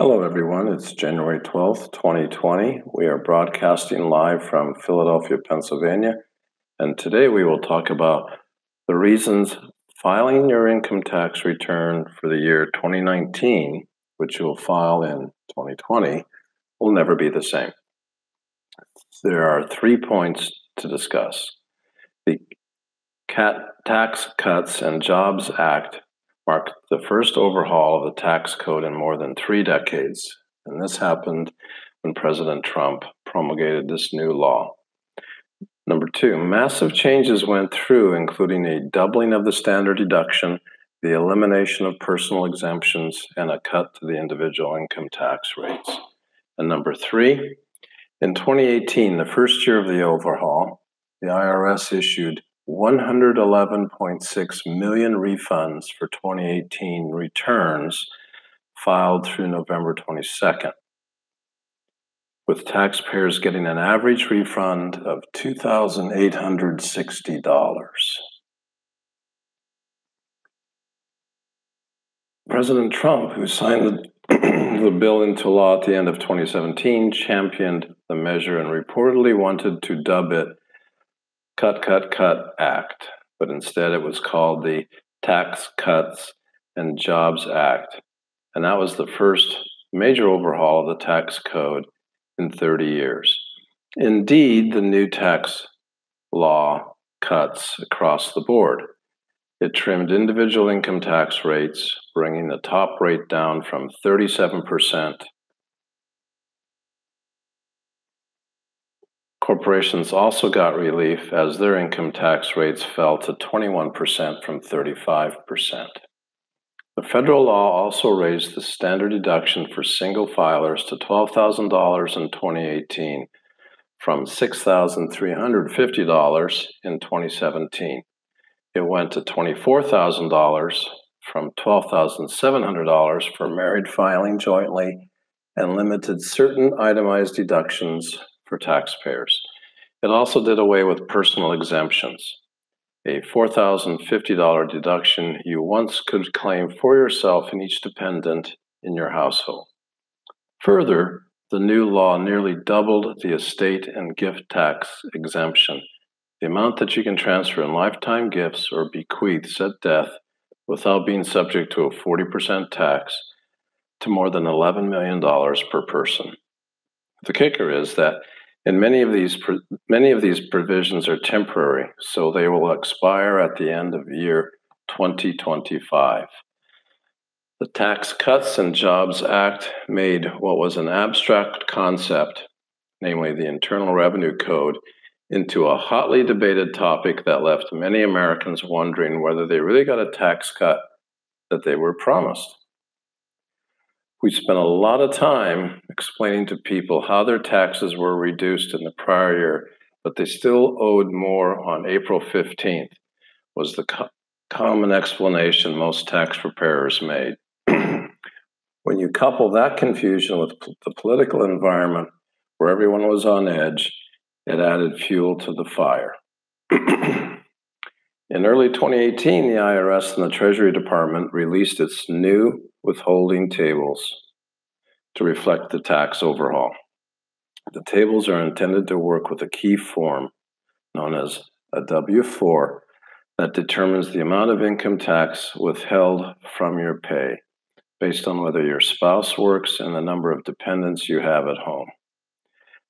Hello, everyone. It's January 12th, 2020. We are broadcasting live from Philadelphia, Pennsylvania. And today we will talk about the reasons filing your income tax return for the year 2019, which you'll file in 2020, will never be the same. There are three points to discuss. The Cat Tax Cuts and Jobs Act marked the first overhaul of the tax code in more than three decades, and this happened when President Trump promulgated this new law. Number two, massive changes went through, including a doubling of the standard deduction, the elimination of personal exemptions, and a cut to the individual income tax rates. And number three, in 2018, the first year of the overhaul, the IRS issued 111.6 million refunds for 2018 returns filed through November 22nd, with taxpayers getting an average refund of $2,860. President Trump, who signed the, the bill into law at the end of 2017, championed the measure and reportedly wanted to dub it Cut, Cut, Cut Act, but instead it was called the Tax Cuts and Jobs Act. And that was the first major overhaul of the tax code in 30 years. Indeed, the new tax law cuts across the board. It trimmed individual income tax rates, bringing the top rate down from 37% Corporations also got relief as their income tax rates fell to 21% from 35%. The federal law also raised the standard deduction for single filers to $12,000 in 2018 from $6,350 in 2017. It went to $24,000 from $12,700 for married filing jointly and limited certain itemized deductions for taxpayers. It also did away with personal exemptions, a $4,050 deduction you once could claim for yourself and each dependent in your household. Further, the new law nearly doubled the estate and gift tax exemption, the amount that you can transfer in lifetime gifts or bequeaths at death without being subject to a 40% tax to more than $11 million per person. The kicker is that and many of these many of these provisions are temporary, so they will expire at the end of year 2025. The Tax Cuts and Jobs Act made what was an abstract concept, namely the Internal Revenue Code, into a hotly debated topic that left many Americans wondering whether they really got a tax cut that they were promised. We spent a lot of time explaining to people how their taxes were reduced in the prior year, but they still owed more on April 15th, was the co- common explanation most tax preparers made. when you couple that confusion with the political environment where everyone was on edge, it added fuel to the fire. In early 2018, the IRS and the Treasury Department released its new withholding tables to reflect the tax overhaul. The tables are intended to work with a key form known as a W 4 that determines the amount of income tax withheld from your pay based on whether your spouse works and the number of dependents you have at home.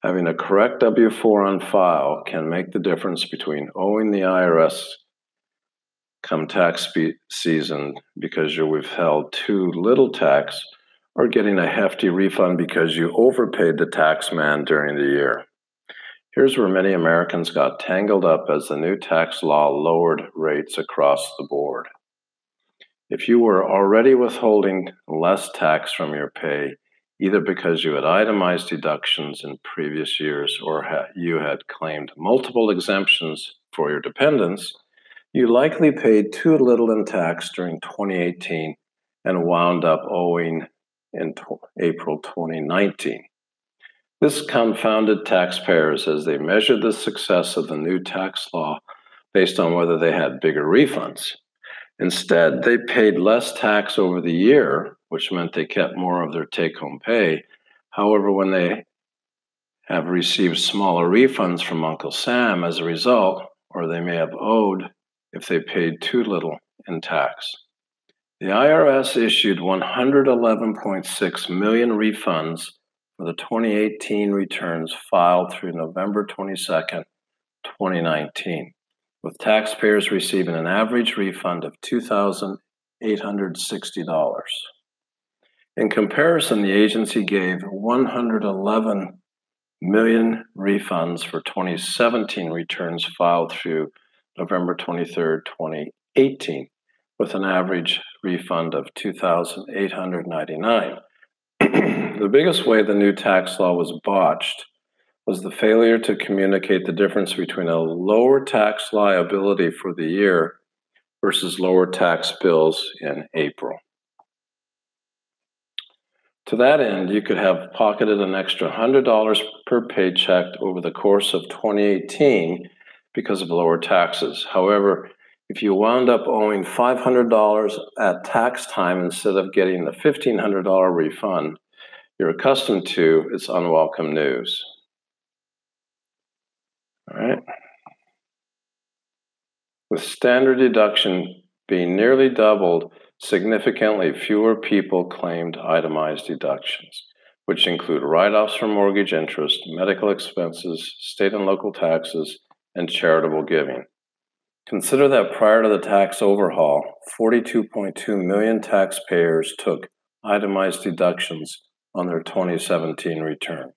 Having a correct W 4 on file can make the difference between owing the IRS come tax spe- season because you withheld too little tax or getting a hefty refund because you overpaid the tax man during the year. Here's where many Americans got tangled up as the new tax law lowered rates across the board. If you were already withholding less tax from your pay, either because you had itemized deductions in previous years or ha- you had claimed multiple exemptions for your dependents, you likely paid too little in tax during 2018 and wound up owing in to- April 2019. This confounded taxpayers as they measured the success of the new tax law based on whether they had bigger refunds. Instead, they paid less tax over the year which meant they kept more of their take home pay. However, when they have received smaller refunds from Uncle Sam as a result, or they may have owed if they paid too little in tax. The IRS issued 111.6 million refunds for the 2018 returns filed through November 22, 2019, with taxpayers receiving an average refund of $2,860. In comparison, the agency gave 111 million refunds for 2017 returns filed through November 23, 2018, with an average refund of 2,899. the biggest way the new tax law was botched was the failure to communicate the difference between a lower tax liability for the year versus lower tax bills in April. To that end, you could have pocketed an extra $100 per paycheck over the course of 2018 because of lower taxes. However, if you wound up owing $500 at tax time instead of getting the $1,500 refund you're accustomed to, it's unwelcome news. All right. With standard deduction being nearly doubled, significantly fewer people claimed itemized deductions, which include write offs for mortgage interest, medical expenses, state and local taxes, and charitable giving. Consider that prior to the tax overhaul, 42.2 million taxpayers took itemized deductions on their 2017 return.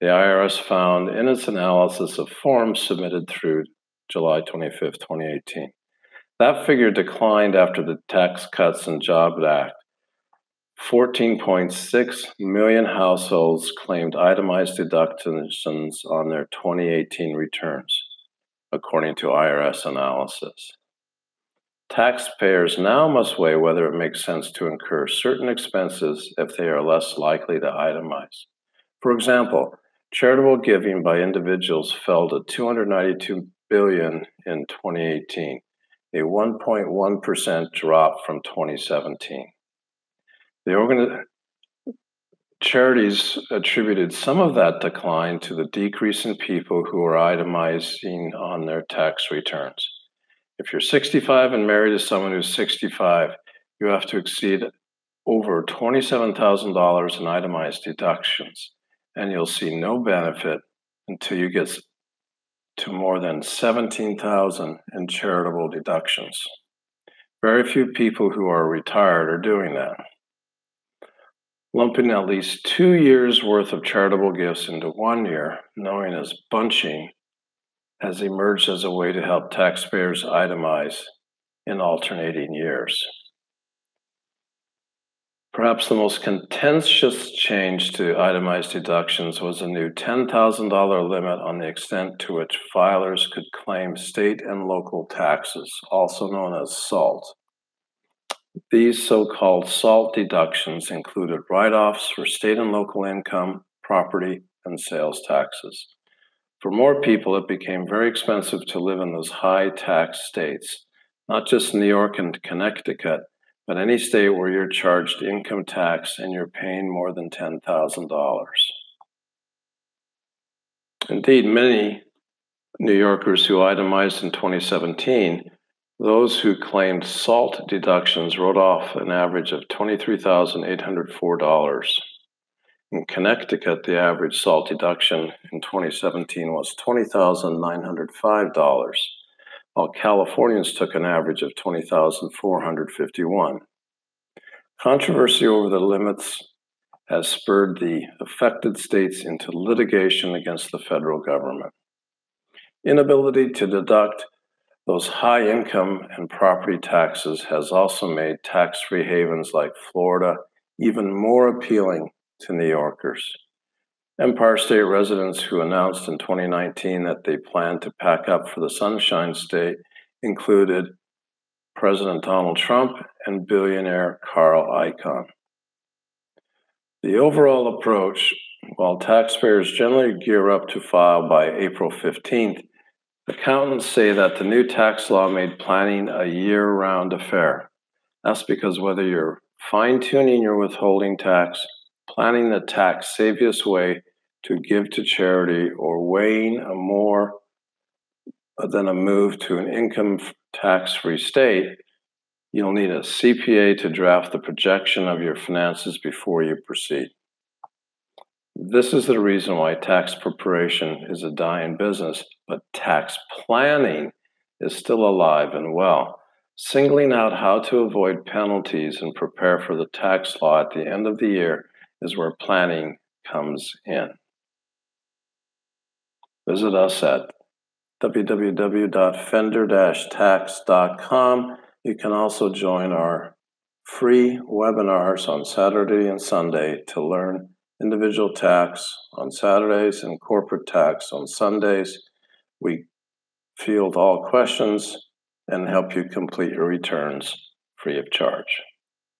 The IRS found in its analysis of forms submitted through July 25, 2018. That figure declined after the Tax Cuts and Jobs Act. 14.6 million households claimed itemized deductions on their 2018 returns, according to IRS analysis. Taxpayers now must weigh whether it makes sense to incur certain expenses if they are less likely to itemize. For example, charitable giving by individuals fell to 292 billion in 2018 a 1.1% drop from 2017. The organ- charities attributed some of that decline to the decrease in people who are itemizing on their tax returns. If you're 65 and married to someone who's 65, you have to exceed over $27,000 in itemized deductions, and you'll see no benefit until you get to more than 17,000 in charitable deductions. Very few people who are retired are doing that. Lumping at least two years' worth of charitable gifts into one year, known as bunching, has emerged as a way to help taxpayers itemize in alternating years. Perhaps the most contentious change to itemized deductions was a new $10,000 limit on the extent to which filers could claim state and local taxes, also known as SALT. These so called SALT deductions included write offs for state and local income, property, and sales taxes. For more people, it became very expensive to live in those high tax states, not just New York and Connecticut but any state where you're charged income tax and you're paying more than $10,000. Indeed, many New Yorkers who itemized in 2017, those who claimed SALT deductions wrote off an average of $23,804. In Connecticut, the average SALT deduction in 2017 was $20,905 while Californians took an average of 20,451. Controversy over the limits has spurred the affected states into litigation against the federal government. Inability to deduct those high income and property taxes has also made tax free havens like Florida even more appealing to New Yorkers. Empire State residents who announced in 2019 that they plan to pack up for the Sunshine State included President Donald Trump and billionaire Carl Icahn. The overall approach, while taxpayers generally gear up to file by April 15th, accountants say that the new tax law made planning a year round affair. That's because whether you're fine tuning your withholding tax, planning the tax saviest way to give to charity, or weighing a more than a move to an income tax free state, you'll need a CPA to draft the projection of your finances before you proceed. This is the reason why tax preparation is a dying business, but tax planning is still alive and well. Singling out how to avoid penalties and prepare for the tax law at the end of the year is where planning comes in. Visit us at www.fender-tax.com. You can also join our free webinars on Saturday and Sunday to learn individual tax on Saturdays and corporate tax on Sundays. We field all questions and help you complete your returns free of charge.